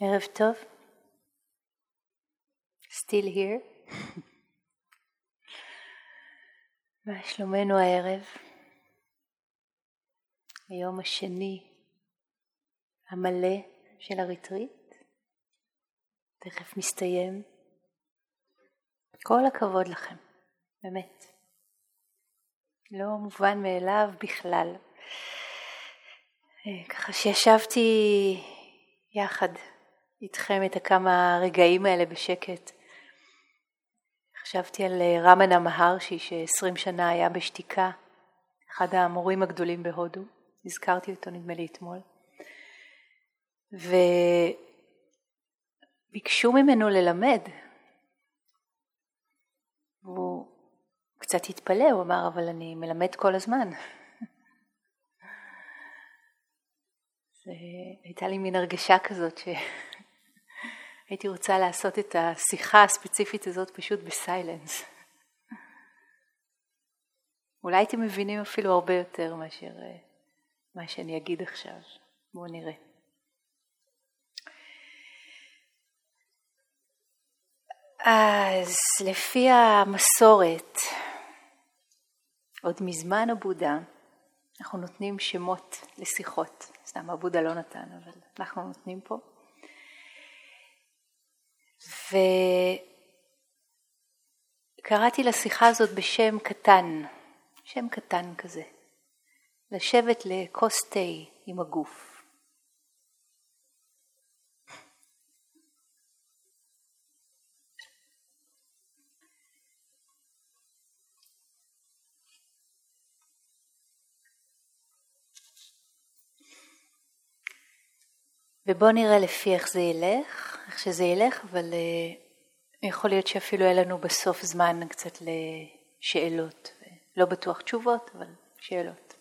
ערב טוב. Still here. מה שלומנו הערב? היום השני המלא של הריטריט, תכף מסתיים. כל הכבוד לכם, באמת. לא מובן מאליו בכלל. אה, ככה שישבתי יחד איתכם את הכמה רגעים האלה בשקט. חשבתי על אה, רמנה מהרשי שעשרים שנה היה בשתיקה, אחד המורים הגדולים בהודו, הזכרתי אותו נדמה לי אתמול, וביקשו ממנו ללמד. והוא קצת התפלא, הוא אמר, אבל אני מלמד כל הזמן. הייתה לי מין הרגשה כזאת שהייתי רוצה לעשות את השיחה הספציפית הזאת פשוט בסיילנס. אולי הייתם מבינים אפילו הרבה יותר מאשר מה שאני אגיד עכשיו. בואו נראה. אז לפי המסורת, עוד מזמן הבודה, אנחנו נותנים שמות לשיחות. סתם הבודה לא נתן, אבל אנחנו נותנים פה. וקראתי לשיחה הזאת בשם קטן, שם קטן כזה. לשבת לכוס תה עם הגוף. ובואו נראה לפי איך זה ילך, איך שזה ילך, אבל uh, יכול להיות שאפילו יהיה לנו בסוף זמן קצת לשאלות. לא בטוח תשובות, אבל שאלות.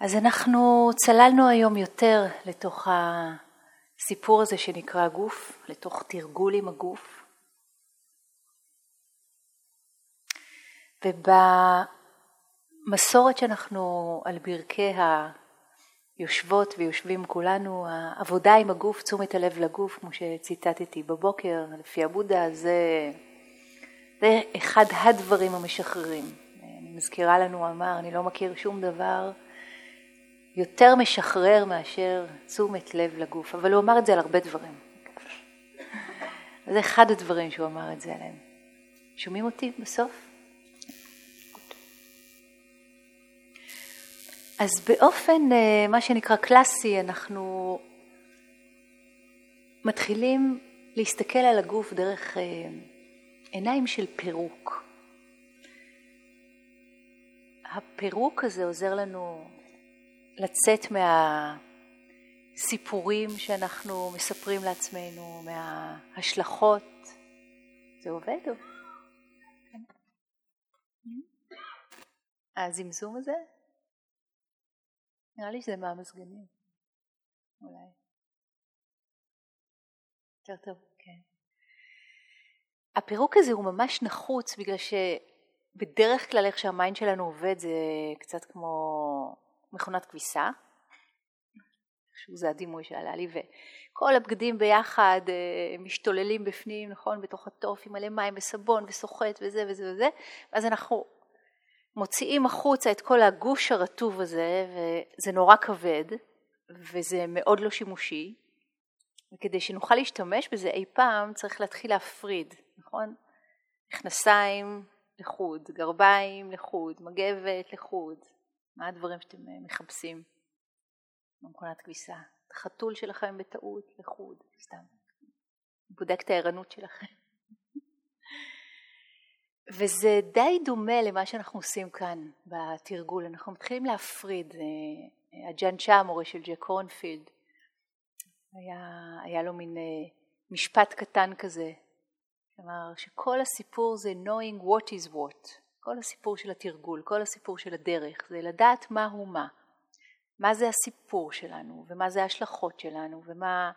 אז אנחנו צללנו היום יותר לתוך הסיפור הזה שנקרא גוף, לתוך תרגול עם הגוף. ובמסורת שאנחנו על ברכי יושבות ויושבים כולנו, העבודה עם הגוף, תשומת הלב לגוף, כמו שציטטתי בבוקר, לפי הבודה, זה, זה אחד הדברים המשחררים. אני מזכירה לנו, אמר, אני לא מכיר שום דבר יותר משחרר מאשר תשומת לב לגוף, אבל הוא אמר את זה על הרבה דברים. זה אחד הדברים שהוא אמר את זה עליהם. שומעים אותי בסוף? אז באופן אה, מה שנקרא קלאסי אנחנו מתחילים להסתכל על הגוף דרך אה, עיניים של פירוק. הפירוק הזה עוזר לנו לצאת מהסיפורים שאנחנו מספרים לעצמנו, מההשלכות. זה עובד? או? כן. הזמזום הזה? נראה לי שזה מהמזגנים, אולי. יותר טוב, כן. הפירוק הזה הוא ממש נחוץ בגלל שבדרך כלל איך שהמיינד שלנו עובד זה קצת כמו מכונת כביסה, איכשהו זה הדימוי שעלה לי, וכל הבגדים ביחד אה, משתוללים בפנים, נכון, בתוך התוף עם מלא מים וסבון וסוחט וזה וזה וזה, ואז אנחנו מוציאים החוצה את כל הגוש הרטוב הזה וזה נורא כבד וזה מאוד לא שימושי וכדי שנוכל להשתמש בזה אי פעם צריך להתחיל להפריד, נכון? מכנסיים לחוד, גרביים לחוד, מגבת לחוד, מה הדברים שאתם מחפשים במכונת כביסה? החתול שלכם בטעות לחוד, סתם. בודק את הערנות שלכם. וזה די דומה למה שאנחנו עושים כאן בתרגול, אנחנו מתחילים להפריד, אה, הג'אנצ'ה המורה של ג'ק קורנפילד, היה, היה לו מין אה, משפט קטן כזה, כלומר שכל הסיפור זה knowing what is what, כל הסיפור של התרגול, כל הסיפור של הדרך, זה לדעת מה הוא מה, מה זה הסיפור שלנו ומה זה ההשלכות שלנו ומה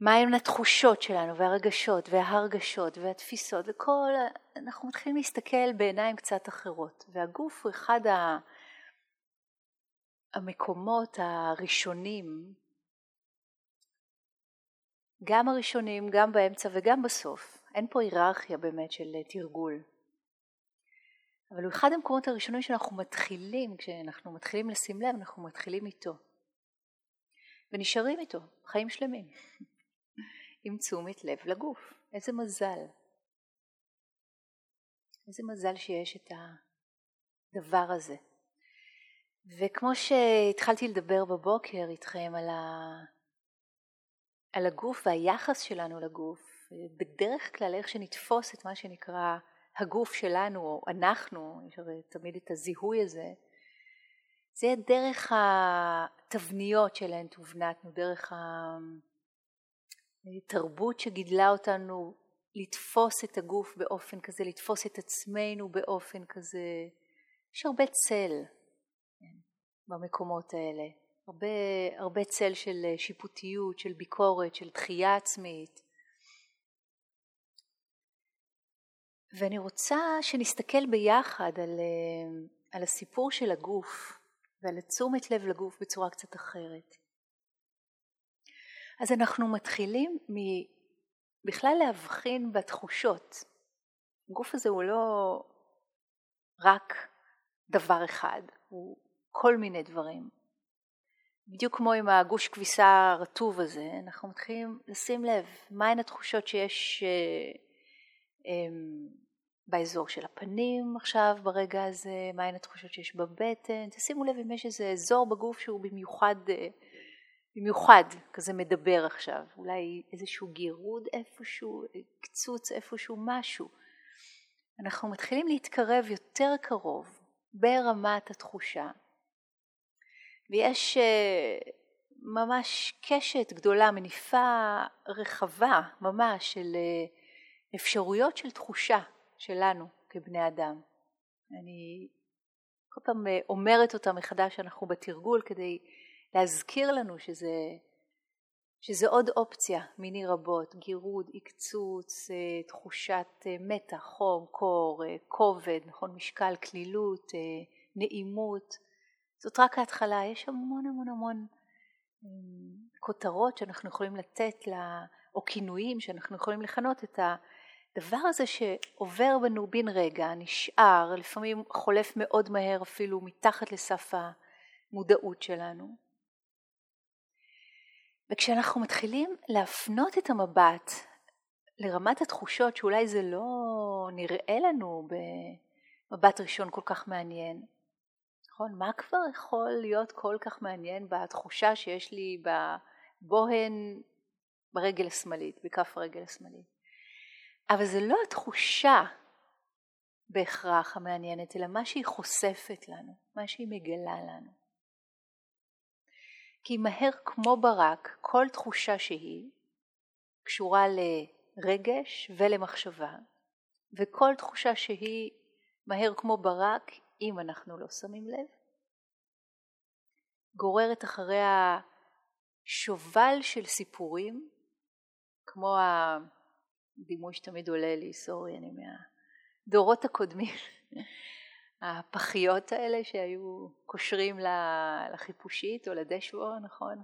מהם התחושות שלנו והרגשות וההרגשות והתפיסות וכל, אנחנו מתחילים להסתכל בעיניים קצת אחרות והגוף הוא אחד המקומות הראשונים גם הראשונים, גם באמצע וגם בסוף. אין פה היררכיה באמת של תרגול. אבל הוא אחד המקומות הראשונים שאנחנו מתחילים, כשאנחנו מתחילים לשים לב, אנחנו מתחילים איתו. ונשארים איתו, חיים שלמים, עם תשומת לב לגוף. איזה מזל. איזה מזל שיש את הדבר הזה. וכמו שהתחלתי לדבר בבוקר איתכם על, ה... על הגוף והיחס שלנו לגוף, בדרך כלל איך שנתפוס את מה שנקרא הגוף שלנו, או אנחנו, יש הרי תמיד את הזיהוי הזה, זה דרך התבניות שלהן תובנתנו, דרך התרבות שגידלה אותנו לתפוס את הגוף באופן כזה, לתפוס את עצמנו באופן כזה. יש הרבה צל כן, במקומות האלה, הרבה, הרבה צל של שיפוטיות, של ביקורת, של דחייה עצמית. ואני רוצה שנסתכל ביחד על, אה, על הסיפור של הגוף ועל התשומת לב לגוף בצורה קצת אחרת. אז אנחנו מתחילים. בכלל להבחין בתחושות. הגוף הזה הוא לא רק דבר אחד, הוא כל מיני דברים. בדיוק כמו עם הגוש כביסה הרטוב הזה, אנחנו מתחילים לשים לב מהן התחושות שיש אה, אמ, באזור של הפנים עכשיו ברגע הזה, מהן התחושות שיש בבטן, תשימו לב אם יש איזה אזור בגוף שהוא במיוחד, אה, במיוחד כזה מדבר עכשיו, אולי איזשהו גירוד איפשהו, קצוץ איפשהו, משהו. אנחנו מתחילים להתקרב יותר קרוב ברמת התחושה, ויש אה, ממש קשת גדולה, מניפה רחבה ממש של אה, אפשרויות של תחושה שלנו כבני אדם. אני כל פעם אה, אומרת אותה מחדש, אנחנו בתרגול כדי להזכיר לנו שזה, שזה עוד אופציה מיני רבות, גירוד, עקצוץ, אה, תחושת אה, מתח, חום, קור, כובד, נכון, משקל, כלילות, נעימות. זאת רק ההתחלה, יש המון המון המון כותרות שאנחנו יכולים לתת לה, או כינויים שאנחנו יכולים לכנות את. הדבר הזה שעובר בנו בן רגע, נשאר, לפעמים חולף מאוד מהר אפילו מתחת לסף המודעות שלנו. וכשאנחנו מתחילים להפנות את המבט לרמת התחושות שאולי זה לא נראה לנו במבט ראשון כל כך מעניין, נכון? מה כבר יכול להיות כל כך מעניין בתחושה שיש לי בבוהן ברגל השמאלית, בכף הרגל השמאלית? אבל זה לא התחושה בהכרח המעניינת, אלא מה שהיא חושפת לנו, מה שהיא מגלה לנו. כי מהר כמו ברק, כל תחושה שהיא קשורה לרגש ולמחשבה, וכל תחושה שהיא מהר כמו ברק, אם אנחנו לא שמים לב, גוררת אחריה שובל של סיפורים, כמו ה... דימוי שתמיד עולה לי, סורי, אני מהדורות הקודמים. הפחיות האלה שהיו קושרים לחיפושית או לדשבו, נכון?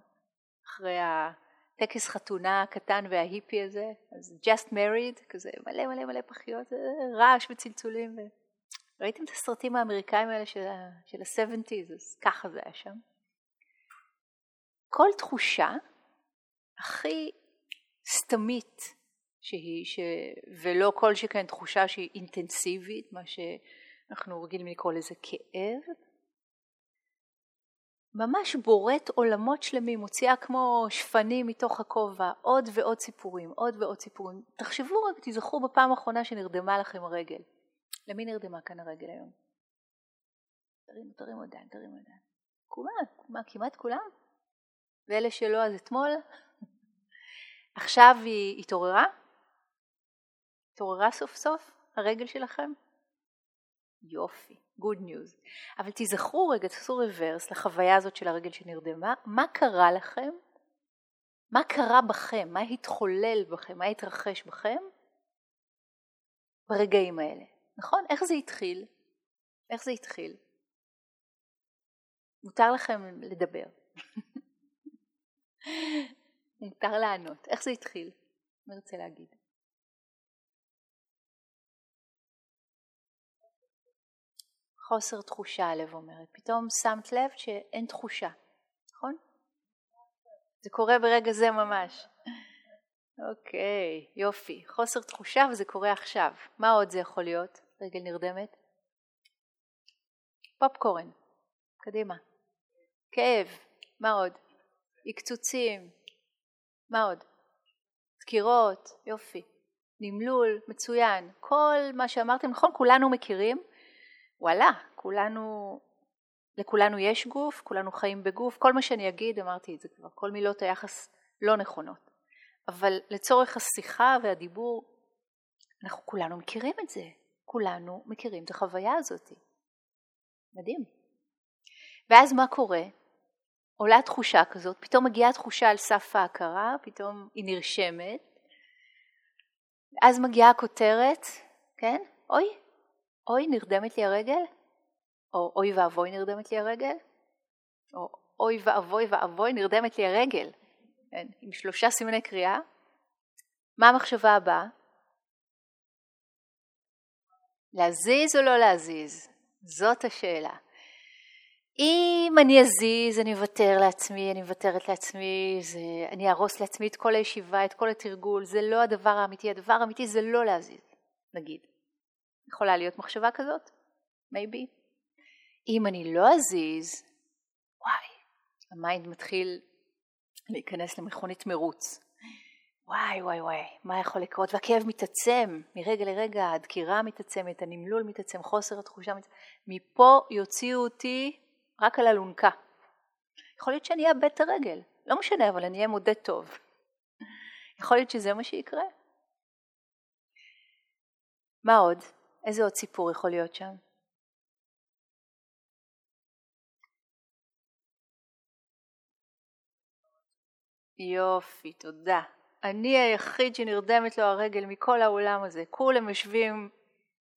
אחרי הטקס חתונה הקטן וההיפי הזה, אז just married, כזה מלא מלא מלא פחיות, רעש וצלצולים. ו... ראיתם את הסרטים האמריקאים האלה של ה-70's, אז ככה זה היה שם. כל תחושה הכי סתמית שהיא, ש... ולא כל שכן תחושה שהיא אינטנסיבית, מה שאנחנו רגילים לקרוא לזה כאב, ממש בורט עולמות שלמים, מוציאה כמו שפנים מתוך הכובע, עוד ועוד סיפורים, עוד ועוד סיפורים. תחשבו רק, תזכרו בפעם האחרונה שנרדמה לכם הרגל. למי נרדמה כאן הרגל היום? תרים, תרים ידיים, תרים ידיים. כולם, מה, כמעט כולם? ואלה שלא אז אתמול? עכשיו היא התעוררה? התעוררה סוף סוף הרגל שלכם? יופי, good news. אבל תיזכרו רגע, תעשו רוורס לחוויה הזאת של הרגל שנרדמה, מה קרה לכם? מה קרה בכם? מה התחולל בכם? מה התרחש בכם? ברגעים האלה, נכון? איך זה התחיל? איך זה התחיל? מותר לכם לדבר. מותר לענות. איך זה התחיל? מי רוצה להגיד? חוסר תחושה, הלב אומרת. פתאום שמת לב שאין תחושה, נכון? זה קורה ברגע זה ממש. אוקיי, יופי. חוסר תחושה וזה קורה עכשיו. מה עוד זה יכול להיות? רגל נרדמת? פופקורן. קדימה. כאב. מה עוד? עקצוצים. מה עוד? דקירות. יופי. נמלול. מצוין. כל מה שאמרתם, נכון? כולנו מכירים. וואלה, כולנו, לכולנו יש גוף, כולנו חיים בגוף. כל מה שאני אגיד, אמרתי את זה כבר. כל מילות היחס לא נכונות. אבל לצורך השיחה והדיבור, אנחנו כולנו מכירים את זה. כולנו מכירים את החוויה הזאת. מדהים. ואז מה קורה? עולה תחושה כזאת, פתאום מגיעה תחושה על סף ההכרה, פתאום היא נרשמת, אז מגיעה הכותרת, כן? אוי, אוי נרדמת לי הרגל, או אוי ואבוי נרדמת לי הרגל, או אוי ואבוי ואבוי נרדמת לי הרגל, כן? עם שלושה סימני קריאה. מה המחשבה הבאה? להזיז או לא להזיז? זאת השאלה. אם אני אזיז, אני אוותר לעצמי, אני מוותרת לעצמי, זה, אני אהרוס לעצמי את כל הישיבה, את כל התרגול, זה לא הדבר האמיתי, הדבר האמיתי זה לא להזיז, נגיד. יכולה להיות מחשבה כזאת? maybe. אם אני לא אזיז, וואי, ה mind מתחיל להיכנס למכונית מרוץ. וואי וואי וואי, מה יכול לקרות? והכאב מתעצם מרגע לרגע, הדקירה מתעצמת, הנמלול מתעצם, חוסר התחושה מתעצם. מפה יוציאו אותי רק על אלונקה. יכול להיות שאני אאבד את הרגל, לא משנה, אבל אני אהיה מודט טוב. יכול להיות שזה מה שיקרה. מה עוד? איזה עוד סיפור יכול להיות שם? יופי, תודה. אני היחיד שנרדמת לו הרגל מכל העולם הזה. כולם יושבים,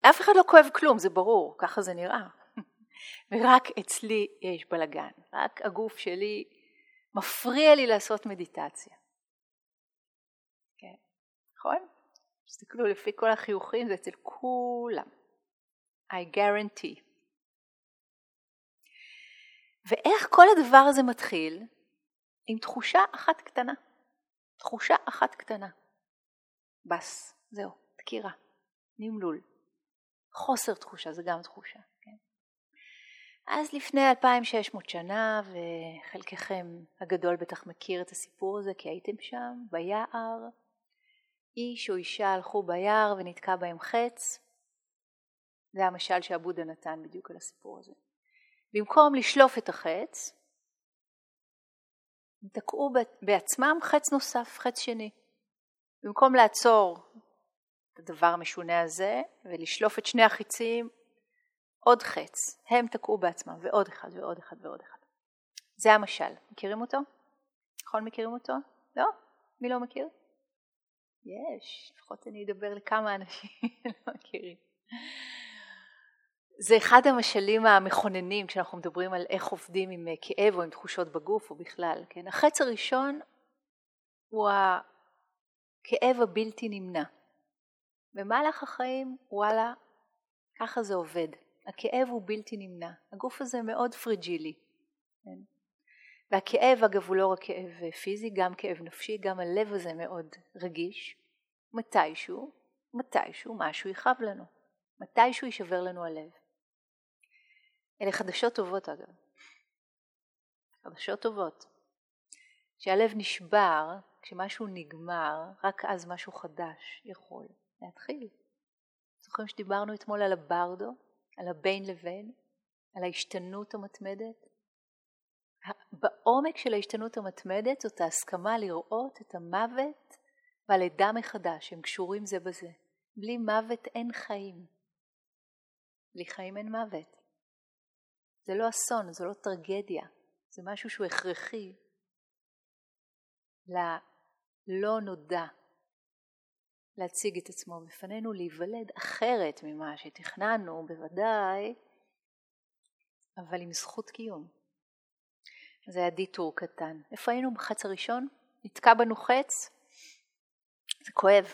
אף אחד לא כואב כלום, זה ברור, ככה זה נראה. ורק אצלי יש בלגן, רק הגוף שלי מפריע לי לעשות מדיטציה. כן, נכון? תסתכלו לפי כל החיוכים זה אצל כולם. I guarantee. ואיך כל הדבר הזה מתחיל? עם תחושה אחת קטנה. תחושה אחת קטנה. בס, זהו, דקירה, נמלול. חוסר תחושה, זה גם תחושה. כן? אז לפני 2600 שנה, וחלקכם הגדול בטח מכיר את הסיפור הזה כי הייתם שם, ביער, איש או אישה הלכו ביער ונתקע בהם חץ. זה המשל שעבודה נתן בדיוק על הסיפור הזה. במקום לשלוף את החץ, הם תקעו בעצמם חץ נוסף, חץ שני. במקום לעצור את הדבר המשונה הזה ולשלוף את שני החיצים, עוד חץ. הם תקעו בעצמם, ועוד אחד ועוד אחד ועוד אחד. זה המשל. מכירים אותו? נכון מכירים אותו? לא? מי לא מכיר? יש, לפחות אני אדבר לכמה אנשים לא מכירים. זה אחד המשלים המכוננים כשאנחנו מדברים על איך עובדים עם כאב או עם תחושות בגוף או בכלל. כן? החץ הראשון הוא הכאב הבלתי נמנע. במהלך החיים, וואלה, ככה זה עובד. הכאב הוא בלתי נמנע. הגוף הזה מאוד פריג'ילי. כן? והכאב, אגב, הוא לא רק כאב פיזי, גם כאב נפשי, גם הלב הזה מאוד רגיש. מתישהו, מתישהו משהו יכאב לנו. מתישהו יישבר לנו הלב. אלה חדשות טובות אגב. חדשות טובות. כשהלב נשבר, כשמשהו נגמר, רק אז משהו חדש יכול להתחיל. זוכרים שדיברנו אתמול על הברדו, על הבין לבין, על ההשתנות המתמדת? בעומק של ההשתנות המתמדת זאת ההסכמה לראות את המוות והלידה מחדש, הם קשורים זה בזה. בלי מוות אין חיים. בלי חיים אין מוות. זה לא אסון, זו לא טרגדיה, זה משהו שהוא הכרחי ללא נודע להציג את עצמו בפנינו, להיוולד אחרת ממה שתכננו, בוודאי, אבל עם זכות קיום. זה היה דיטור קטן. איפה היינו בחץ הראשון? נתקע בנו חץ, זה כואב,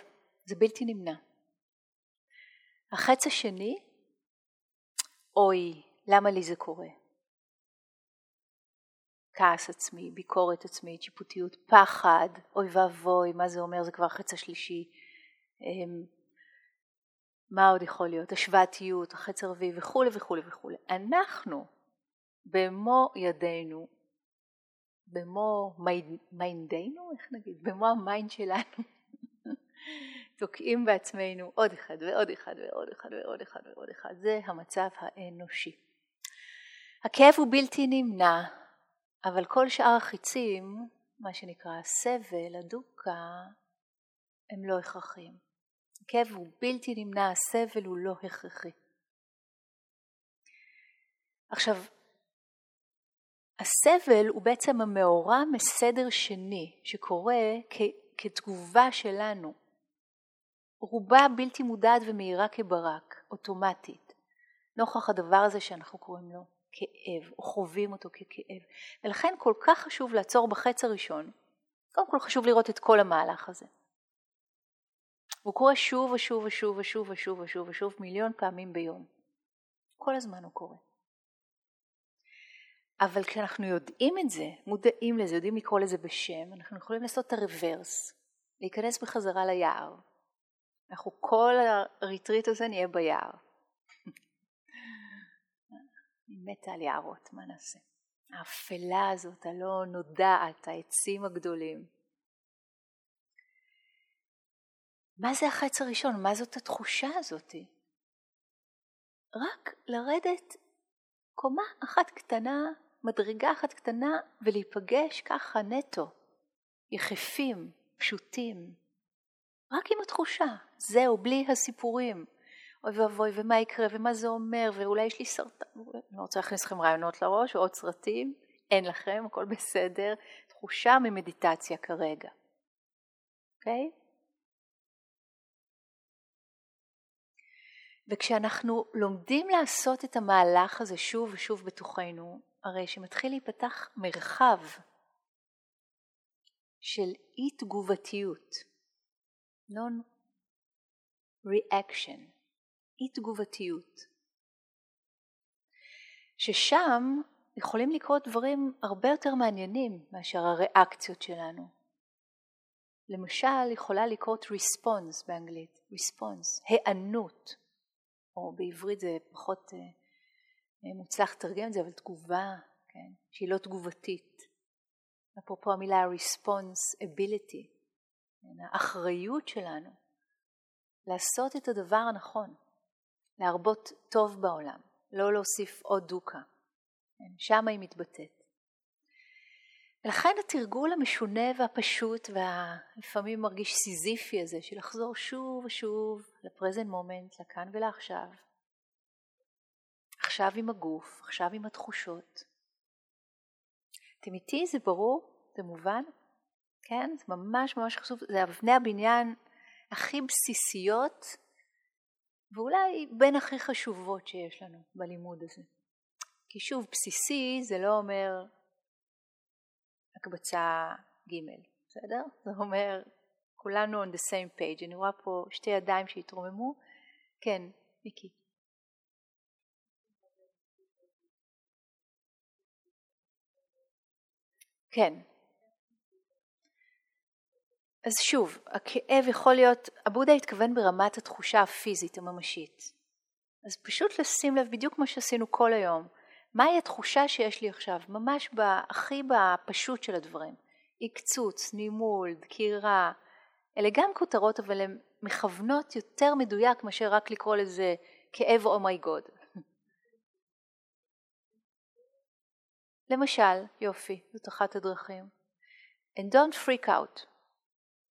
זה בלתי נמנע. החץ השני, אוי, למה לי זה קורה? כעס עצמי, ביקורת עצמית, שיפוטיות, פחד, אוי ואבוי, מה זה אומר, זה כבר החץ השלישי. אמ, מה עוד יכול להיות? השוואתיות, החץ הרביעי וכולי וכולי וכולי. אנחנו במו ידינו, במו mind נו, איך נגיד? במו ה mind שלנו, תוקעים בעצמנו עוד אחד ועוד אחד ועוד אחד ועוד אחד ועוד אחד. זה המצב האנושי. הכאב הוא בלתי נמנע, אבל כל שאר החיצים, מה שנקרא הסבל, הדוקה, הם לא הכרחיים. הכאב הוא בלתי נמנע, הסבל הוא לא הכרחי. עכשיו, הסבל הוא בעצם המאורע מסדר שני שקורה כ- כתגובה שלנו. רובה בלתי מודעת ומהירה כברק, אוטומטית, נוכח הדבר הזה שאנחנו קוראים לו כאב, או חווים אותו ככאב. ולכן כל כך חשוב לעצור בחץ הראשון. קודם כל חשוב לראות את כל המהלך הזה. הוא קורה שוב ושוב ושוב ושוב ושוב ושוב ושוב מיליון פעמים ביום. כל הזמן הוא קורה. אבל כשאנחנו יודעים את זה, מודעים לזה, יודעים לקרוא לזה בשם, אנחנו יכולים לעשות את הרוורס, להיכנס בחזרה ליער. אנחנו כל הריטריט הזה נהיה ביער. אני מתה על יערות, מה נעשה? האפלה הזאת, הלא נודעת, העצים הגדולים. מה זה החץ הראשון? מה זאת התחושה הזאת? רק לרדת קומה אחת קטנה, מדרגה אחת קטנה, ולהיפגש ככה נטו, יחפים, פשוטים. רק עם התחושה, זהו, בלי הסיפורים. אוי ואבוי, ומה יקרה, ומה זה אומר, ואולי יש לי סרטן, אני רוצה להכניס לכם רעיונות לראש, או עוד סרטים, אין לכם, הכל בסדר, תחושה ממדיטציה כרגע, אוקיי? Okay? וכשאנחנו לומדים לעשות את המהלך הזה שוב ושוב בתוכנו, הרי שמתחיל להיפתח מרחב של אי תגובתיות, non-reaction, אי תגובתיות, ששם יכולים לקרות דברים הרבה יותר מעניינים מאשר הריאקציות שלנו. למשל יכולה לקרות response באנגלית, response, היענות. או בעברית זה פחות אה, מוצלח לתרגם את זה, אבל תגובה, כן, שהיא לא תגובתית. אפרופו המילה responsibility, כן, האחריות שלנו לעשות את הדבר הנכון, להרבות טוב בעולם, לא להוסיף עוד דוקה. כן, שם היא מתבטאת. ולכן התרגול המשונה והפשוט והלפעמים מרגיש סיזיפי הזה של לחזור שוב ושוב לפרזנט מומנט, לכאן ולעכשיו. עכשיו עם הגוף, עכשיו עם התחושות. אתם איתי? זה ברור? זה מובן? כן? זה ממש ממש חשוב. זה אבני הבניין הכי בסיסיות ואולי בין הכי חשובות שיש לנו בלימוד הזה. כי שוב, בסיסי זה לא אומר הקבצה ג', בסדר? זה אומר כולנו on the same page. אני רואה פה שתי ידיים שהתרוממו. כן, מיקי. כן. אז שוב, הכאב יכול להיות, הבודה התכוון ברמת התחושה הפיזית הממשית. אז פשוט לשים לב בדיוק מה שעשינו כל היום. מהי התחושה שיש לי עכשיו, ממש הכי בפשוט של הדברים. עקצוץ, נימול, דקירה, אלה גם כותרות אבל הן מכוונות יותר מדויק מאשר רק לקרוא לזה כאב אומייגוד. Oh למשל, יופי, זאת אחת הדרכים. And don't freak out,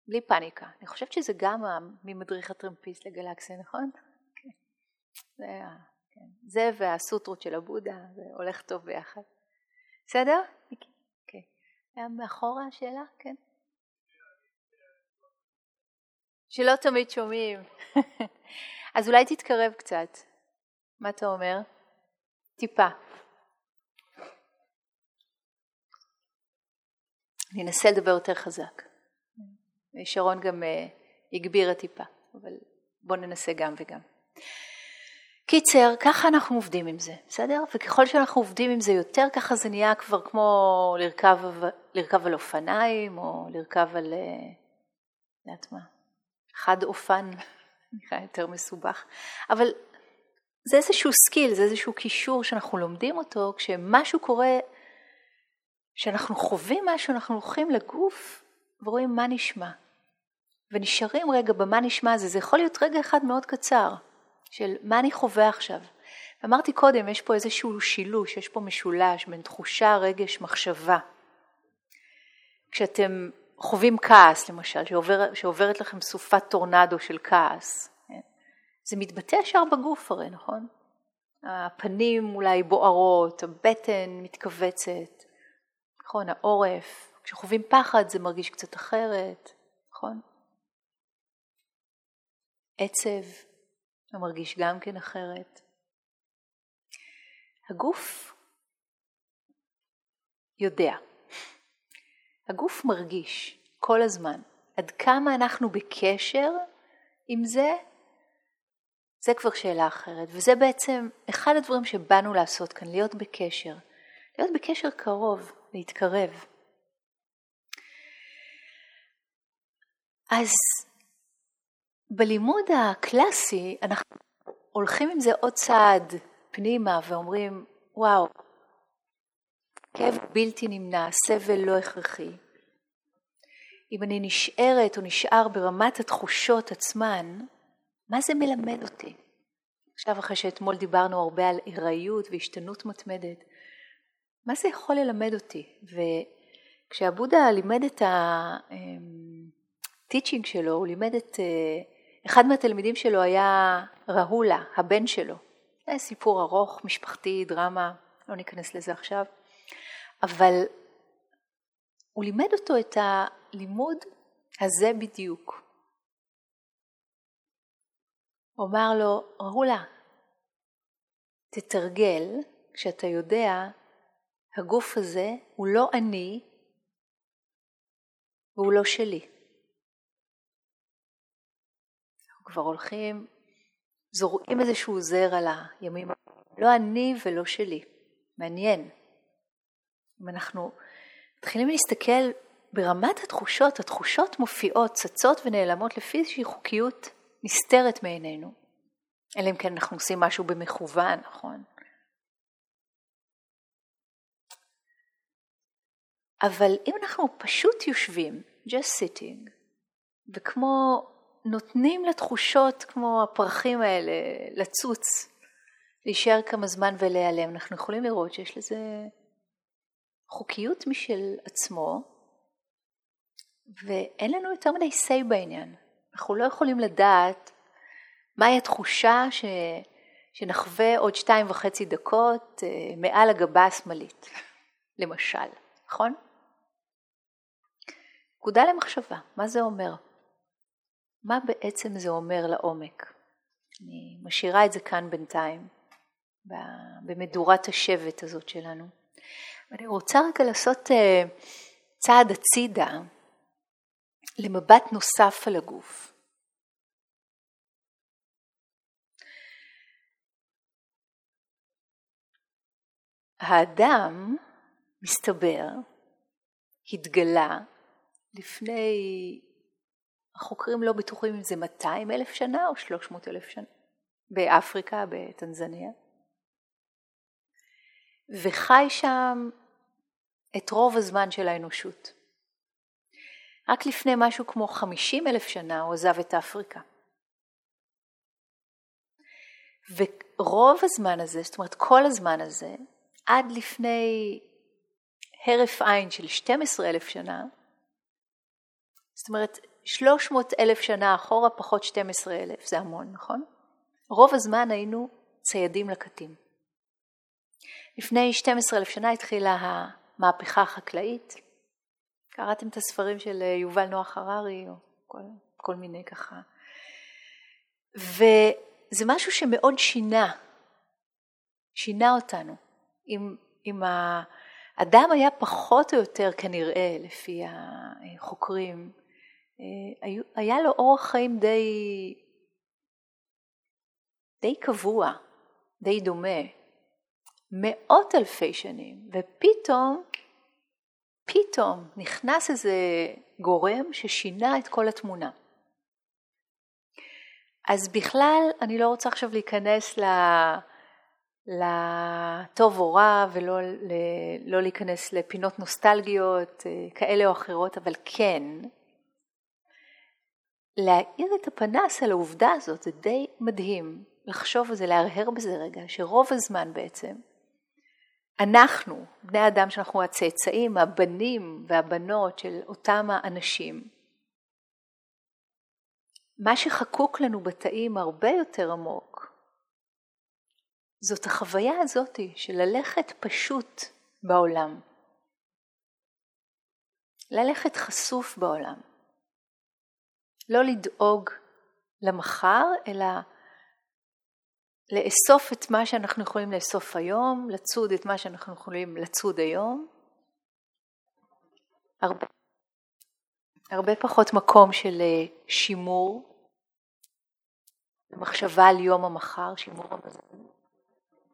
בלי פאניקה. אני חושבת שזה גם ממדריך הטרמפיסט לגלקסיה, נכון? כן. כן. זה והסוטרות של הבודה, זה הולך טוב ביחד. בסדר? אוקיי. היה מאחורה השאלה? כן. שלא תמיד שומעים. אז אולי תתקרב קצת. מה אתה אומר? טיפה. אני אנסה לדבר יותר חזק. שרון גם הגבירה טיפה, אבל בואו ננסה גם וגם. קיצר, ככה אנחנו עובדים עם זה, בסדר? וככל שאנחנו עובדים עם זה יותר, ככה זה נהיה כבר כמו לרכב, לרכב על אופניים, או לרכב על, יודעת מה, חד אופן, נראה יותר מסובך. אבל זה איזשהו skill, זה איזשהו כישור שאנחנו לומדים אותו, כשמשהו קורה, כשאנחנו חווים משהו, אנחנו הולכים לגוף ורואים מה נשמע. ונשארים רגע במה נשמע הזה, זה יכול להיות רגע אחד מאוד קצר. של מה אני חווה עכשיו. אמרתי קודם, יש פה איזשהו שילוש, יש פה משולש בין תחושה, רגש, מחשבה. כשאתם חווים כעס, למשל, שעובר, שעוברת לכם סופת טורנדו של כעס, כן? זה מתבטא ישר בגוף הרי, נכון? הפנים אולי בוערות, הבטן מתכווצת, נכון? העורף. כשחווים פחד זה מרגיש קצת אחרת, נכון? עצב, הוא מרגיש גם כן אחרת. הגוף יודע, הגוף מרגיש כל הזמן עד כמה אנחנו בקשר עם זה, זה כבר שאלה אחרת, וזה בעצם אחד הדברים שבאנו לעשות כאן, להיות בקשר, להיות בקשר קרוב, להתקרב. אז בלימוד הקלאסי אנחנו הולכים עם זה עוד צעד פנימה ואומרים, וואו, כאב בלתי נמנע, סבל לא הכרחי. אם אני נשארת או נשאר ברמת התחושות עצמן, מה זה מלמד אותי? עכשיו אחרי שאתמול דיברנו הרבה על ארעיות והשתנות מתמדת, מה זה יכול ללמד אותי? וכשהבודה לימד את הטיצ'ינג אמ, שלו, הוא לימד את אה, אחד מהתלמידים שלו היה ראולה, הבן שלו. זה סיפור ארוך, משפחתי, דרמה, לא ניכנס לזה עכשיו, אבל הוא לימד אותו את הלימוד הזה בדיוק. הוא אמר לו, ראולה, תתרגל כשאתה יודע, הגוף הזה הוא לא אני והוא לא שלי. כבר הולכים, זורעים איזשהו זר על הימים, לא אני ולא שלי. מעניין. אם אנחנו מתחילים להסתכל ברמת התחושות, התחושות מופיעות, צצות ונעלמות לפי איזושהי חוקיות נסתרת מעינינו. אלא אם כן אנחנו עושים משהו במכוון, נכון? אבל אם אנחנו פשוט יושבים, just sitting, וכמו נותנים לתחושות כמו הפרחים האלה לצוץ, להישאר כמה זמן ולהיעלם, אנחנו יכולים לראות שיש לזה חוקיות משל עצמו, ואין לנו יותר מדי say בעניין. אנחנו לא יכולים לדעת מהי התחושה ש... שנחווה עוד שתיים וחצי דקות אה, מעל הגבה השמאלית, למשל, נכון? נקודה למחשבה, מה זה אומר? מה בעצם זה אומר לעומק. אני משאירה את זה כאן בינתיים, במדורת השבט הזאת שלנו. ואני רוצה רגע לעשות אה, צעד הצידה למבט נוסף על הגוף. האדם, מסתבר, התגלה לפני החוקרים לא בטוחים אם זה 200 אלף שנה או 300 אלף שנה, באפריקה, בטנזניה, וחי שם את רוב הזמן של האנושות. רק לפני משהו כמו 50 אלף שנה הוא עזב את אפריקה. ורוב הזמן הזה, זאת אומרת כל הזמן הזה, עד לפני הרף עין של 12 אלף שנה, זאת אומרת 300 אלף שנה אחורה פחות 12 אלף, זה המון, נכון? רוב הזמן היינו ציידים לקטים. לפני 12 אלף שנה התחילה המהפכה החקלאית. קראתם את הספרים של יובל נוח הררי או כל, כל מיני ככה. וזה משהו שמאוד שינה, שינה אותנו עם, עם אדם היה פחות או יותר כנראה, לפי החוקרים, אה, היה לו אורח חיים די, די קבוע, די דומה, מאות אלפי שנים, ופתאום, פתאום נכנס איזה גורם ששינה את כל התמונה. אז בכלל, אני לא רוצה עכשיו להיכנס ל... לטוב או רע ולא לא להיכנס לפינות נוסטלגיות אה, כאלה או אחרות, אבל כן, להאיר את הפנס על העובדה הזאת, זה די מדהים לחשוב על זה, להרהר בזה רגע, שרוב הזמן בעצם, אנחנו, בני האדם שאנחנו הצאצאים, הבנים והבנות של אותם האנשים, מה שחקוק לנו בתאים הרבה יותר עמוק, זאת החוויה הזאת של ללכת פשוט בעולם. ללכת חשוף בעולם. לא לדאוג למחר, אלא לאסוף את מה שאנחנו יכולים לאסוף היום, לצוד את מה שאנחנו יכולים לצוד היום. הרבה, הרבה פחות מקום של אה, שימור, מחשבה על יום המחר, שימור המזון.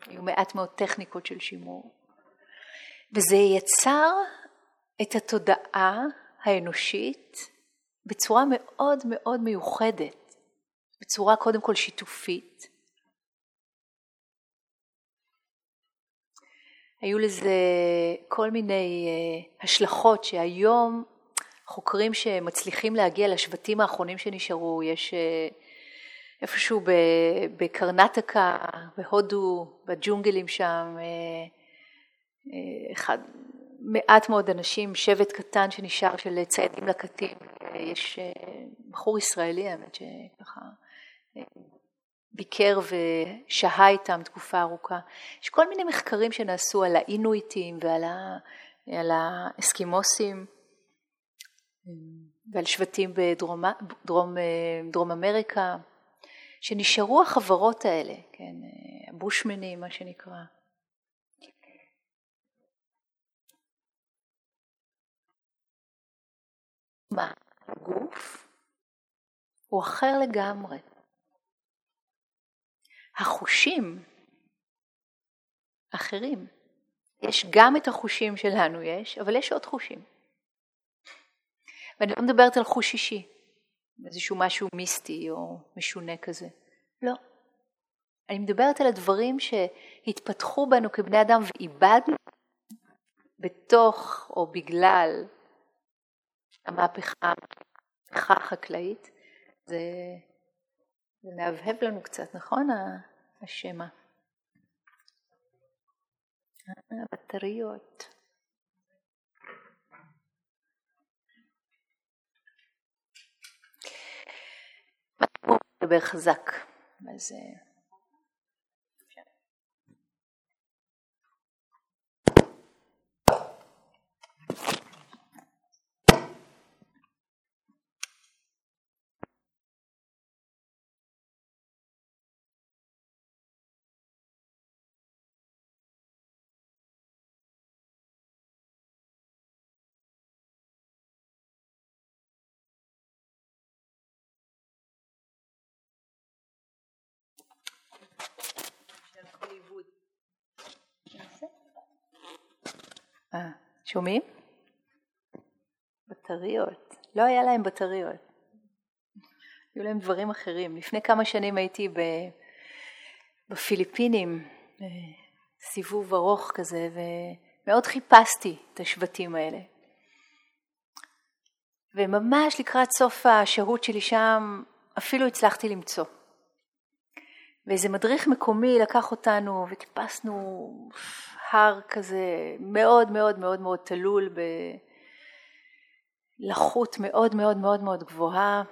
היו מעט מאוד טכניקות של שימור. וזה יצר את התודעה האנושית בצורה מאוד מאוד מיוחדת, בצורה קודם כל שיתופית. היו לזה כל מיני אה, השלכות שהיום חוקרים שמצליחים להגיע לשבטים האחרונים שנשארו, יש אה, איפשהו בקרנטקה, בהודו, בג'ונגלים שם, אה, אחד, מעט מאוד אנשים, שבט קטן שנשאר של ציידים לקטים, יש אה, בחור ישראלי האמת שככה אה, ביקר ושהה איתם תקופה ארוכה. יש כל מיני מחקרים שנעשו על האינואיטים ועל האסקימוסים ועל שבטים בדרום דרום, דרום אמריקה, שנשארו החברות האלה, כן, הבושמנים מה שנקרא. מה? הגוף הוא אחר לגמרי. החושים אחרים. יש גם את החושים שלנו יש, אבל יש עוד חושים. ואני לא מדברת על חוש אישי, איזשהו משהו מיסטי או משונה כזה. לא. אני מדברת על הדברים שהתפתחו בנו כבני אדם ואיבדנו בתוך או בגלל המהפכה, החקלאית, זה, זה מהבהב לנו קצת, נכון השמע? הבטריות. מדבר חזק, אז אה, שומעים? בטריות. לא היה להם בטריות. היו להם דברים אחרים. לפני כמה שנים הייתי בפיליפינים, אה, סיבוב ארוך כזה, ומאוד חיפשתי את השבטים האלה. וממש לקראת סוף השהות שלי שם, אפילו הצלחתי למצוא. ואיזה מדריך מקומי לקח אותנו וטיפסנו הר כזה מאוד מאוד מאוד מאוד תלול בלחות מאוד מאוד מאוד מאוד גבוהה.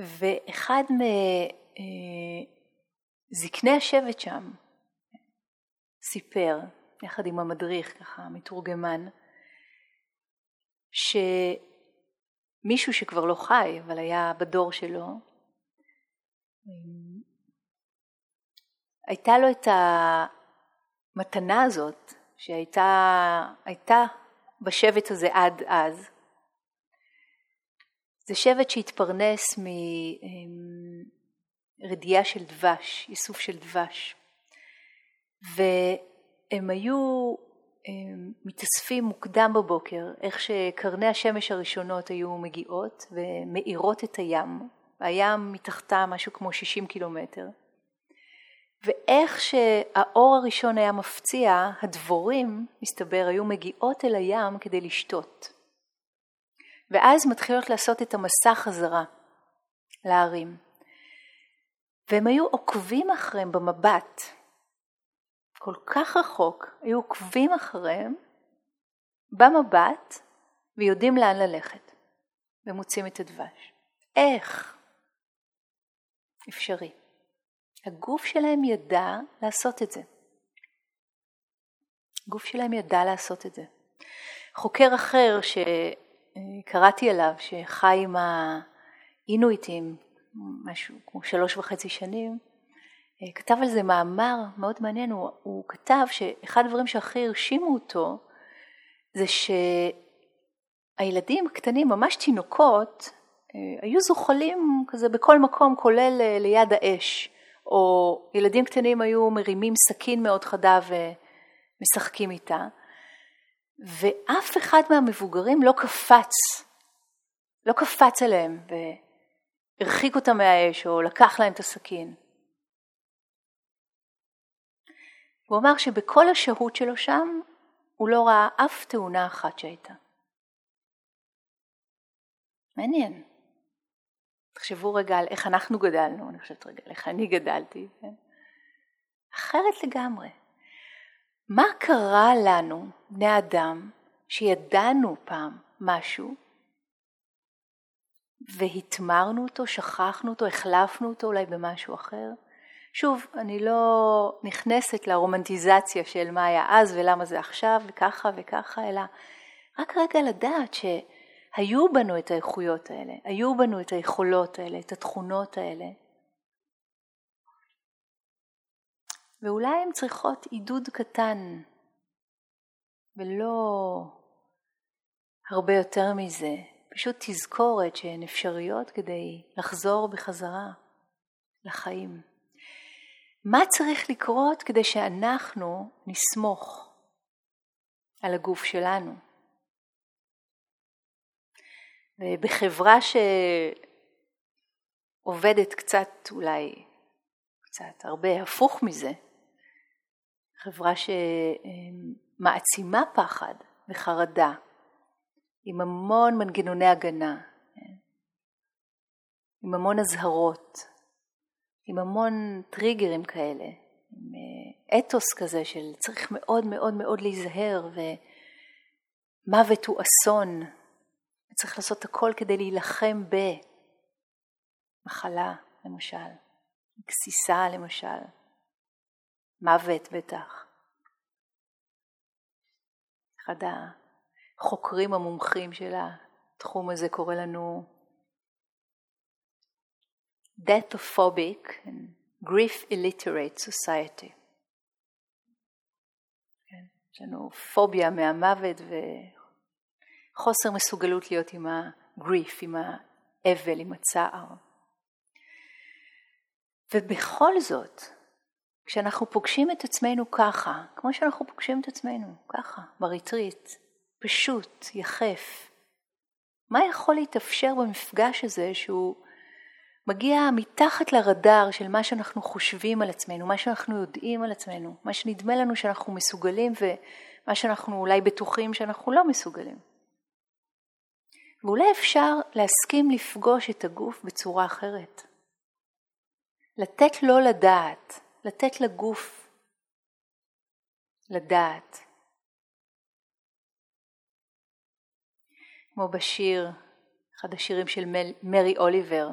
ואחד מזקני השבט שם סיפר יחד עם המדריך ככה מתורגמן שמישהו שכבר לא חי אבל היה בדור שלו הייתה לו את המתנה הזאת שהייתה בשבט הזה עד אז. זה שבט שהתפרנס מרדיעה של דבש, איסוף של דבש. והם היו מתאספים מוקדם בבוקר, איך שקרני השמש הראשונות היו מגיעות ומאירות את הים, הים מתחתם משהו כמו 60 קילומטר, ואיך שהאור הראשון היה מפציע, הדבורים, מסתבר, היו מגיעות אל הים כדי לשתות. ואז מתחילות לעשות את המסע חזרה להרים. והם היו עוקבים אחריהם במבט, כל כך רחוק, היו עוקבים אחריהם במבט ויודעים לאן ללכת ומוצאים את הדבש. איך? אפשרי. הגוף שלהם ידע לעשות את זה. הגוף שלהם ידע לעשות את זה. חוקר אחר שקראתי עליו, שחי עם האינואיטים משהו כמו שלוש וחצי שנים, כתב על זה מאמר מאוד מעניין, הוא, הוא כתב שאחד הדברים שהכי הרשימו אותו זה שהילדים הקטנים, ממש תינוקות, היו זוחלים כזה בכל מקום כולל ליד האש, או ילדים קטנים היו מרימים סכין מאוד חדה ומשחקים איתה, ואף אחד מהמבוגרים לא קפץ, לא קפץ אליהם והרחיק אותם מהאש או לקח להם את הסכין. הוא אמר שבכל השהות שלו שם הוא לא ראה אף תאונה אחת שהייתה. מעניין. תחשבו רגע על איך אנחנו גדלנו, אני חושבת רגע על איך אני גדלתי, כן? אחרת לגמרי. מה קרה לנו, בני אדם, שידענו פעם משהו והתמרנו אותו, שכחנו אותו, החלפנו אותו אולי במשהו אחר? שוב, אני לא נכנסת לרומנטיזציה של מה היה אז ולמה זה עכשיו וככה וככה, אלא רק רגע לדעת שהיו בנו את האיכויות האלה, היו בנו את היכולות האלה, את התכונות האלה. ואולי הן צריכות עידוד קטן, ולא הרבה יותר מזה, פשוט תזכורת שהן אפשריות כדי לחזור בחזרה לחיים. מה צריך לקרות כדי שאנחנו נסמוך על הגוף שלנו? ובחברה שעובדת קצת אולי, קצת הרבה הפוך מזה, חברה שמעצימה פחד וחרדה, עם המון מנגנוני הגנה, עם המון אזהרות, עם המון טריגרים כאלה, עם אתוס כזה של צריך מאוד מאוד מאוד להיזהר ומוות הוא אסון, וצריך לעשות הכל כדי להילחם במחלה למשל, גסיסה למשל, מוות בטח. אחד החוקרים המומחים של התחום הזה קורא לנו death-phobic and grief illiterate society. כן, יש לנו פוביה מהמוות וחוסר מסוגלות להיות עם הגריף, עם האבל, עם הצער. ובכל זאת, כשאנחנו פוגשים את עצמנו ככה, כמו שאנחנו פוגשים את עצמנו, ככה, בריטריט, פשוט, יחף, מה יכול להתאפשר במפגש הזה שהוא מגיע מתחת לרדאר של מה שאנחנו חושבים על עצמנו, מה שאנחנו יודעים על עצמנו, מה שנדמה לנו שאנחנו מסוגלים ומה שאנחנו אולי בטוחים שאנחנו לא מסוגלים. ואולי אפשר להסכים לפגוש את הגוף בצורה אחרת. לתת לו לדעת, לתת לגוף לדעת. כמו בשיר, אחד השירים של מרי אוליבר,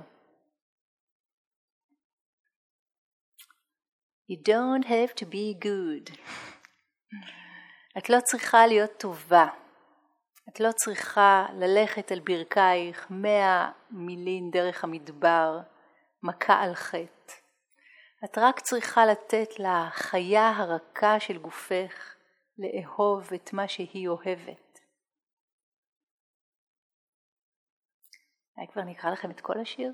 You don't have to be good. את לא צריכה להיות טובה. את לא צריכה ללכת על ברכייך מאה מילים דרך המדבר, מכה על חטא. את רק צריכה לתת לחיה הרכה של גופך לאהוב את מה שהיא אוהבת. אולי כבר נקרא לכם את כל השיר?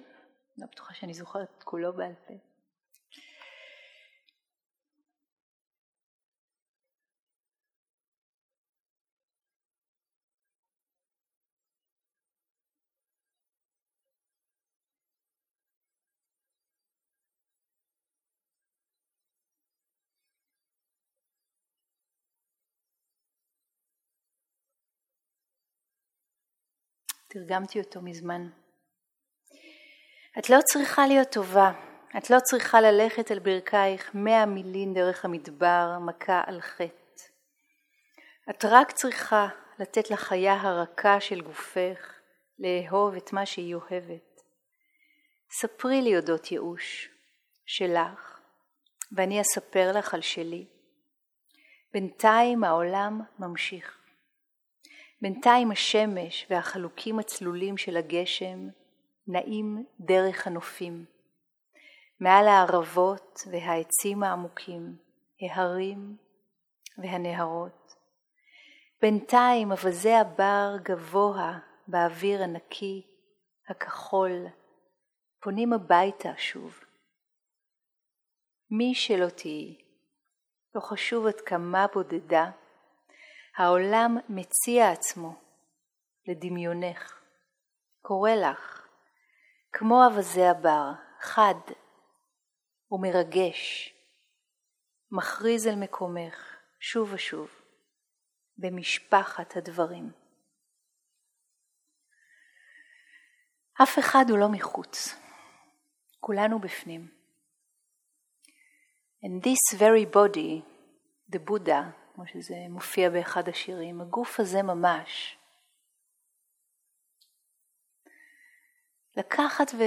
לא בטוחה שאני זוכרת את כולו בעל פה. תרגמתי אותו מזמן. את לא צריכה להיות טובה, את לא צריכה ללכת על ברכייך מאה מילין דרך המדבר, מכה על חטא. את רק צריכה לתת לחיה הרכה של גופך לאהוב את מה שהיא אוהבת. ספרי לי אודות ייאוש שלך, ואני אספר לך על שלי. בינתיים העולם ממשיך. בינתיים השמש והחלוקים הצלולים של הגשם נעים דרך הנופים. מעל הערבות והעצים העמוקים, ההרים והנהרות. בינתיים אווזי הבר גבוה באוויר הנקי, הכחול, פונים הביתה שוב. מי שלא תהיי, לא חשוב עד כמה בודדה, העולם מציע עצמו לדמיונך, קורא לך, כמו אווזי הבר, חד ומרגש, מכריז על מקומך שוב ושוב במשפחת הדברים. אף אחד הוא לא מחוץ, כולנו בפנים. And this very body, the Buddha, כמו שזה מופיע באחד השירים, הגוף הזה ממש. לקחת ו...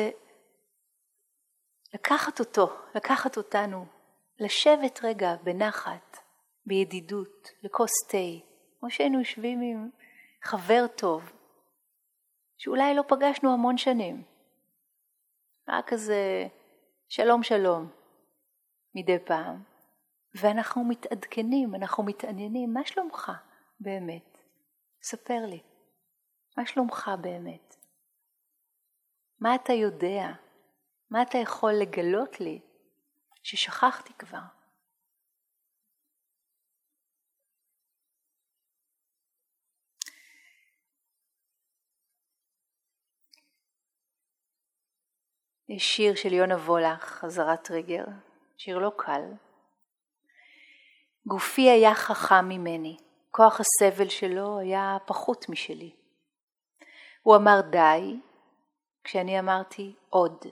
לקחת אותו, לקחת אותנו, לשבת רגע בנחת, בידידות, לכוס תה, כמו שהיינו יושבים עם חבר טוב, שאולי לא פגשנו המון שנים. רק כזה שלום שלום מדי פעם. ואנחנו מתעדכנים, אנחנו מתעניינים, מה שלומך באמת? ספר לי, מה שלומך באמת? מה אתה יודע? מה אתה יכול לגלות לי ששכחתי כבר? יש שיר של יונה וולך, חזרת טריגר, שיר לא קל, גופי היה חכם ממני, כוח הסבל שלו היה פחות משלי. הוא אמר די, כשאני אמרתי עוד.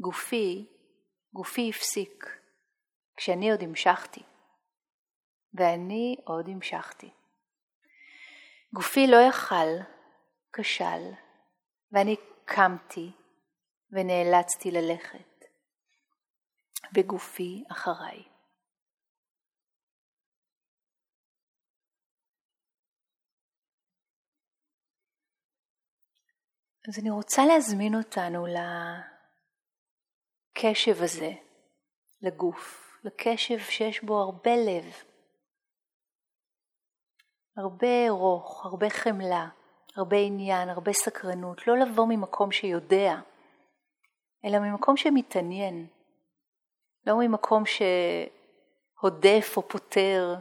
גופי, גופי הפסיק, כשאני עוד המשכתי, ואני עוד המשכתי. גופי לא יכל, כשל, ואני קמתי ונאלצתי ללכת, וגופי אחריי. אז אני רוצה להזמין אותנו לקשב הזה, לגוף, לקשב שיש בו הרבה לב, הרבה רוך, הרבה חמלה, הרבה עניין, הרבה סקרנות, לא לבוא ממקום שיודע, אלא ממקום שמתעניין, לא ממקום שהודף או פותר,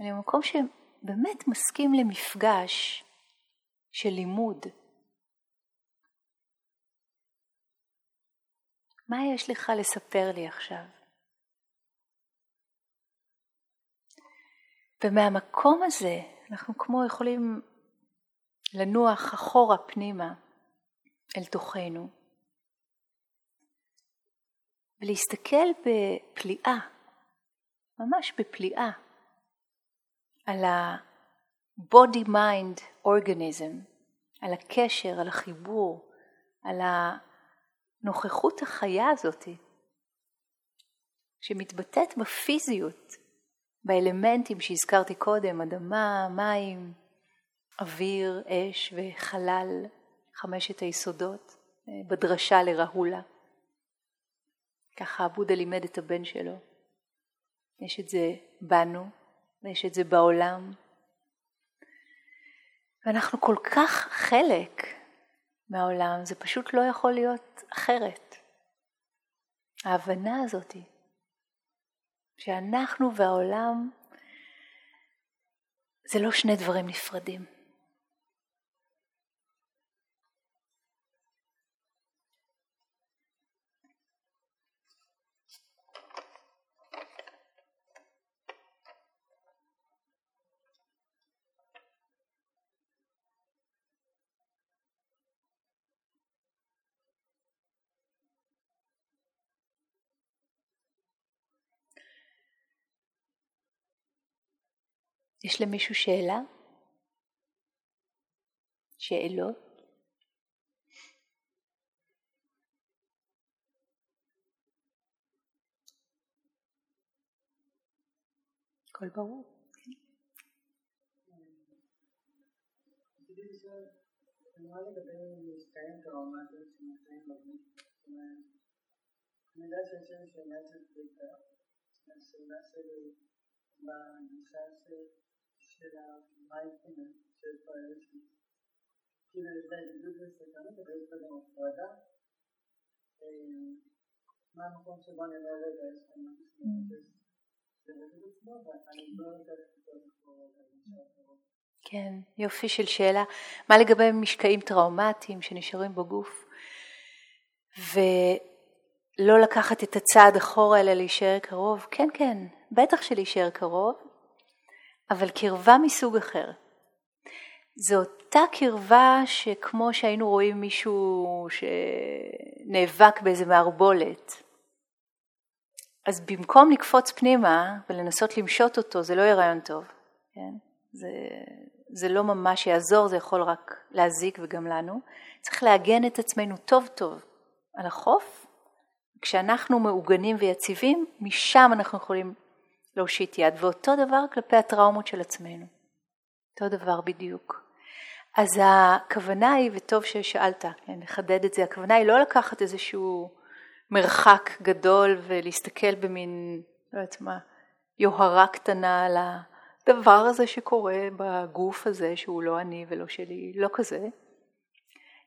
אלא ממקום שבאמת מסכים למפגש של לימוד. מה יש לך לספר לי עכשיו? ומהמקום הזה אנחנו כמו יכולים לנוח אחורה פנימה אל תוכנו ולהסתכל בפליאה, ממש בפליאה, על ה... body mind organism, על הקשר, על החיבור, על הנוכחות החיה הזאת, שמתבטאת בפיזיות, באלמנטים שהזכרתי קודם, אדמה, מים, אוויר, אש וחלל, חמשת היסודות, בדרשה לרהולה. ככה הבודה לימד את הבן שלו. יש את זה בנו, ויש את זה בעולם. ואנחנו כל כך חלק מהעולם, זה פשוט לא יכול להיות אחרת. ההבנה הזאת שאנחנו והעולם זה לא שני דברים נפרדים. יש למישהו שאלה? שאלות? הכל ברור. אני יודע שיש להם שאלה של פליטה, השאלה שלי בגישה של של המיינדפולנס שיש בה איזושהי, כאילו יש בה ידידות וסכנות, אבל יש גם הפרדה. מה המקום שבו אני אומר רגע, יש כאן משהו כן, יופי של שאלה. מה לגבי משקעים טראומטיים שנשארים בגוף? ולא לקחת את הצעד אחורה אלא להישאר קרוב? כן, כן, בטח שלהישאר קרוב, אבל קרבה מסוג אחר. זו אותה קרבה שכמו שהיינו רואים מישהו שנאבק באיזה מערבולת, אז במקום לקפוץ פנימה ולנסות למשות אותו, זה לא יהיה רעיון טוב, כן? זה, זה לא ממש יעזור, זה יכול רק להזיק וגם לנו. צריך לעגן את עצמנו טוב טוב על החוף, כשאנחנו מעוגנים ויציבים, משם אנחנו יכולים להושיט יד, ואותו דבר כלפי הטראומות של עצמנו. אותו דבר בדיוק. אז הכוונה היא, וטוב ששאלת, נחדד את זה, הכוונה היא לא לקחת איזשהו מרחק גדול ולהסתכל במין, לא יודעת מה, יוהרה קטנה על הדבר הזה שקורה בגוף הזה, שהוא לא אני ולא שלי, לא כזה.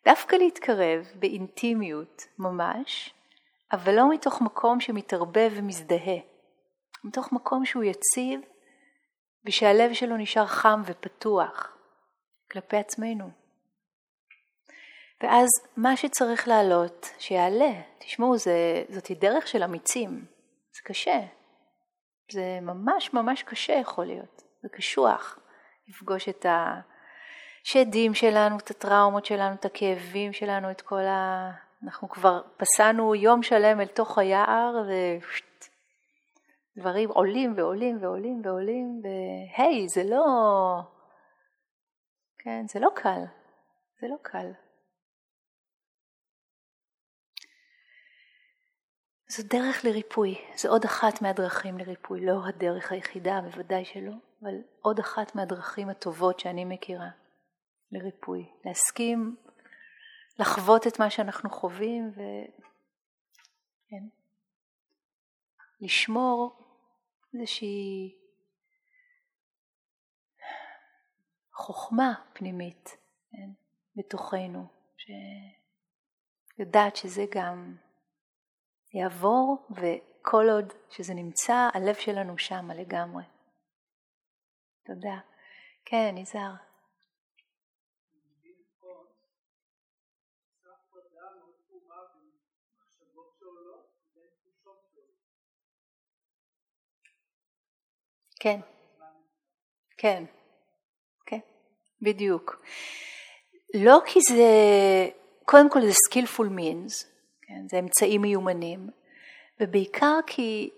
דווקא להתקרב באינטימיות ממש, אבל לא מתוך מקום שמתערבב ומזדהה. מתוך מקום שהוא יציב ושהלב שלו נשאר חם ופתוח כלפי עצמנו. ואז מה שצריך לעלות, שיעלה. תשמעו, זה, זאת דרך של אמיצים, זה קשה. זה ממש ממש קשה יכול להיות, זה קשוח לפגוש את השדים שלנו, את הטראומות שלנו, את הכאבים שלנו, את כל ה... אנחנו כבר פסענו יום שלם אל תוך היער ו... דברים עולים ועולים ועולים ועולים, והי, זה לא, כן, זה לא קל, זה לא קל. זו דרך לריפוי, זו עוד אחת מהדרכים לריפוי, לא הדרך היחידה, בוודאי שלא, אבל עוד אחת מהדרכים הטובות שאני מכירה לריפוי. להסכים לחוות את מה שאנחנו חווים ו... כן. לשמור איזושהי חוכמה פנימית כן, בתוכנו, שיודעת שזה גם יעבור, וכל עוד שזה נמצא, הלב שלנו שמה לגמרי. תודה. כן, יזהר. כן, כן, כן, בדיוק. לא כי זה, קודם כל זה skillful means, כן, זה אמצעים מיומנים, ובעיקר כי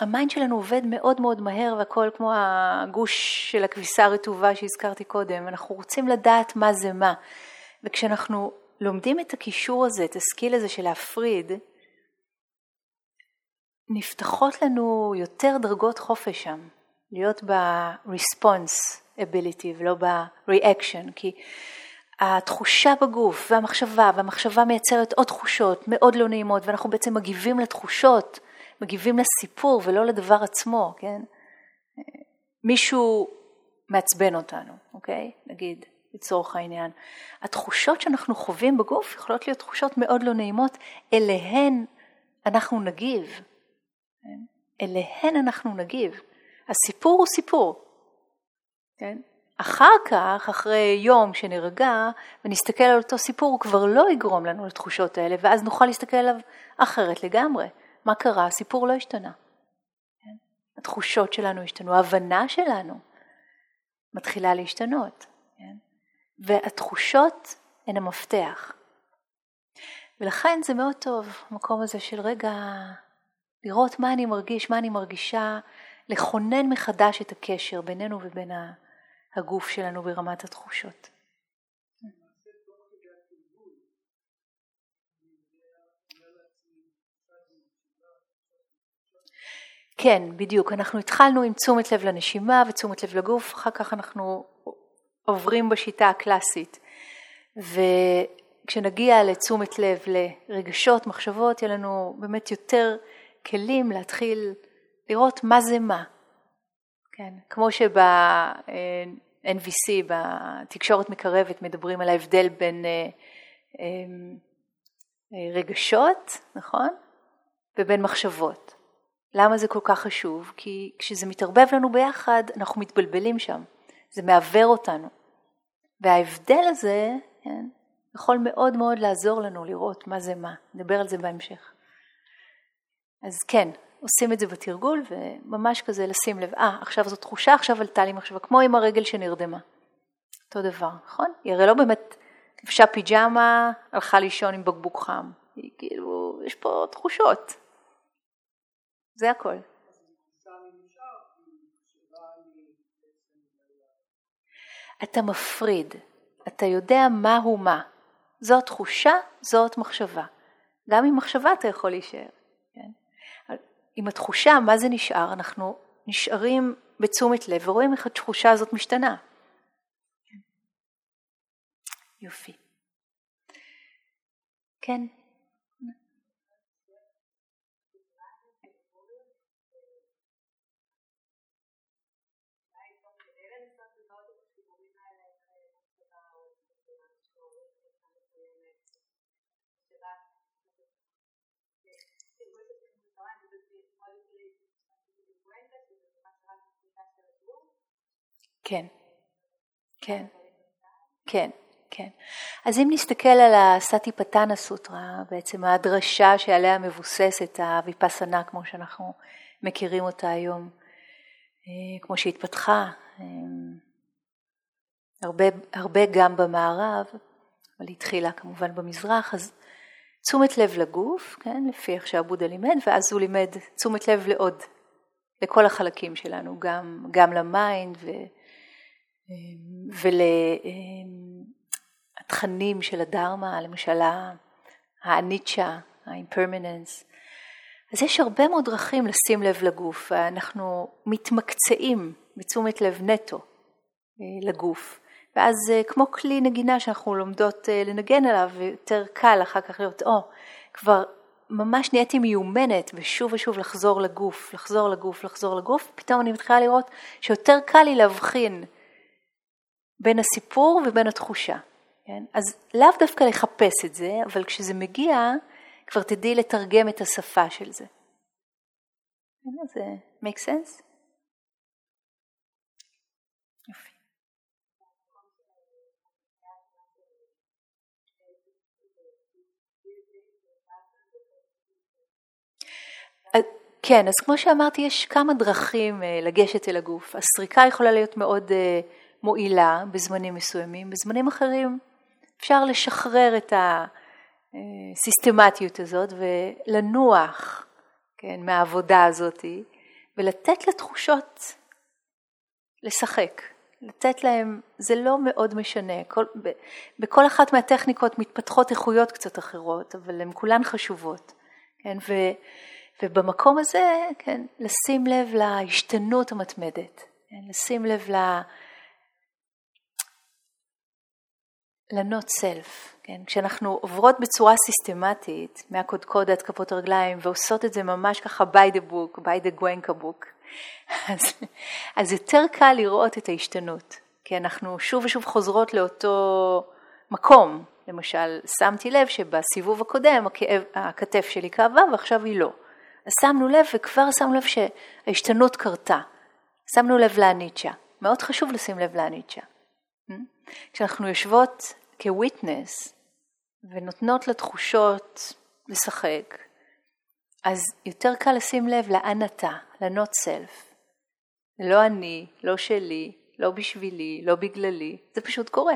ה mind שלנו עובד מאוד מאוד מהר והכל כמו הגוש של הכביסה הרטובה שהזכרתי קודם, אנחנו רוצים לדעת מה זה מה, וכשאנחנו לומדים את הכישור הזה, את ה skill הזה של להפריד, נפתחות לנו יותר דרגות חופש שם. להיות ב-response ability ולא ב-reaction, כי התחושה בגוף והמחשבה, והמחשבה מייצרת עוד תחושות מאוד לא נעימות, ואנחנו בעצם מגיבים לתחושות מגיבים לסיפור ולא לדבר עצמו, כן? מישהו מעצבן אותנו, אוקיי? נגיד, לצורך העניין. התחושות שאנחנו חווים בגוף יכולות להיות תחושות מאוד לא נעימות, אליהן אנחנו נגיב. כן? אליהן אנחנו נגיב. הסיפור הוא סיפור. כן? אחר כך, אחרי יום שנרגע ונסתכל על אותו סיפור, הוא כבר לא יגרום לנו לתחושות האלה, ואז נוכל להסתכל עליו אחרת לגמרי. מה קרה? הסיפור לא השתנה. כן? התחושות שלנו השתנו, ההבנה שלנו מתחילה להשתנות. כן? והתחושות הן המפתח. ולכן זה מאוד טוב, המקום הזה של רגע לראות מה אני מרגיש, מה אני מרגישה, לכונן מחדש את הקשר בינינו ובין הגוף שלנו ברמת התחושות. כן, בדיוק. אנחנו התחלנו עם תשומת לב לנשימה ותשומת לב לגוף, אחר כך אנחנו עוברים בשיטה הקלאסית. וכשנגיע לתשומת לב לרגשות, מחשבות, יהיה לנו באמת יותר כלים להתחיל לראות מה זה מה. כן, כמו שב-NVC, בתקשורת מקרבת, מדברים על ההבדל בין אה, אמ, אה, רגשות, נכון? ובין מחשבות. למה זה כל כך חשוב? כי כשזה מתערבב לנו ביחד, אנחנו מתבלבלים שם. זה מעוור אותנו. וההבדל הזה, כן, יכול מאוד מאוד לעזור לנו לראות מה זה מה. נדבר על זה בהמשך. אז כן, עושים את זה בתרגול, וממש כזה לשים לב, אה, עכשיו זו תחושה, עכשיו עלתה לי מחשבה, כמו עם הרגל שנרדמה. אותו דבר, נכון? היא הרי לא באמת לבשה פיג'מה, הלכה לישון עם בקבוק חם. היא כאילו, יש פה תחושות. זה הכל. אתה מפריד, אתה יודע מהו מה. זאת תחושה, זאת מחשבה. גם עם מחשבה אתה יכול להישאר. כן? עם התחושה, מה זה נשאר? אנחנו נשארים בתשומת לב ורואים איך התחושה הזאת משתנה. יופי. כן. כן, כן, כן, כן. אז אם נסתכל על הסטי פתנה סוטרה, בעצם הדרשה שעליה מבוססת הוויפסנה כמו שאנחנו מכירים אותה היום, אה, כמו שהתפתחה, אה, הרבה, הרבה גם במערב, אבל התחילה כמובן במזרח, אז תשומת לב לגוף, כן, לפי איך שעבודה לימד, ואז הוא לימד תשומת לב לעוד, לכל החלקים שלנו, גם, גם ל mind ו... ולתכנים של הדהרמה, למשל האניצ'ה, ה impermanence. אז יש הרבה מאוד דרכים לשים לב לגוף, אנחנו מתמקצעים בתשומת לב נטו אה, לגוף, ואז אה, כמו כלי נגינה שאנחנו לומדות אה, לנגן עליו, יותר קל אחר כך לראות, או, כבר ממש נהייתי מיומנת ושוב ושוב לחזור לגוף, לחזור לגוף, לחזור לגוף, פתאום אני מתחילה לראות שיותר קל לי להבחין בין הסיפור ובין התחושה. כן? אז לאו דווקא לחפש את זה, אבל כשזה מגיע, כבר תדעי לתרגם את השפה של זה. זה make sense? כן, אז כמו שאמרתי, יש כמה דרכים אה, לגשת אל הגוף. הסריקה יכולה להיות מאוד אה, מועילה בזמנים מסוימים, בזמנים אחרים אפשר לשחרר את הסיסטמטיות הזאת ולנוח כן, מהעבודה הזאת ולתת לתחושות לשחק, לתת להם, זה לא מאוד משנה, כל, ב, בכל אחת מהטכניקות מתפתחות איכויות קצת אחרות, אבל הן כולן חשובות, כן, ו, ובמקום הזה, כן, לשים לב להשתנות המתמדת, כן, לשים לב ל... לנות סלף, כן? כשאנחנו עוברות בצורה סיסטמטית מהקודקוד עד כפות הרגליים ועושות את זה ממש ככה by the book, by the גוונקה book, אז, אז יותר קל לראות את ההשתנות, כי אנחנו שוב ושוב חוזרות לאותו מקום, למשל שמתי לב שבסיבוב הקודם הכאב, הכתף שלי כאבה ועכשיו היא לא, אז שמנו לב וכבר שמנו לב שההשתנות קרתה, שמנו לב לאניצ'ה, מאוד חשוב לשים לב לאניצ'ה. כשאנחנו יושבות כוויטנס ונותנות לתחושות לשחק, אז יותר קל לשים לב לאן אתה, לנוט סלף. לא אני, לא שלי, לא בשבילי, לא בגללי, זה פשוט קורה,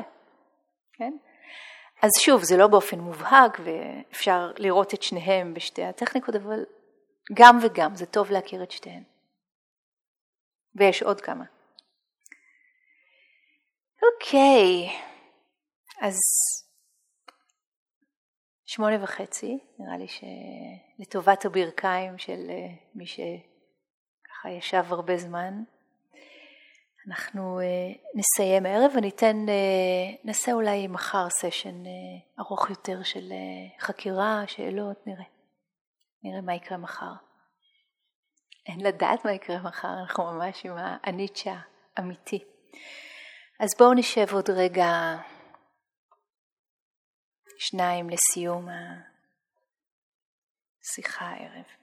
כן? אז שוב, זה לא באופן מובהק ואפשר לראות את שניהם בשתי הטכניקות, אבל גם וגם, זה טוב להכיר את שתיהן. ויש עוד כמה. אוקיי, אז שמונה וחצי, נראה לי שלטובת הברכיים של אה, מי שככה ישב הרבה זמן. אנחנו אה, נסיים הערב וניתן, אה, נעשה אולי מחר סשן ארוך יותר של חקירה, שאלות, נראה. נראה מה יקרה מחר. אין לדעת מה יקרה מחר, אנחנו ממש עם הניטשה אמיתי. אז בואו נשב עוד רגע, שניים לסיום השיחה הערב.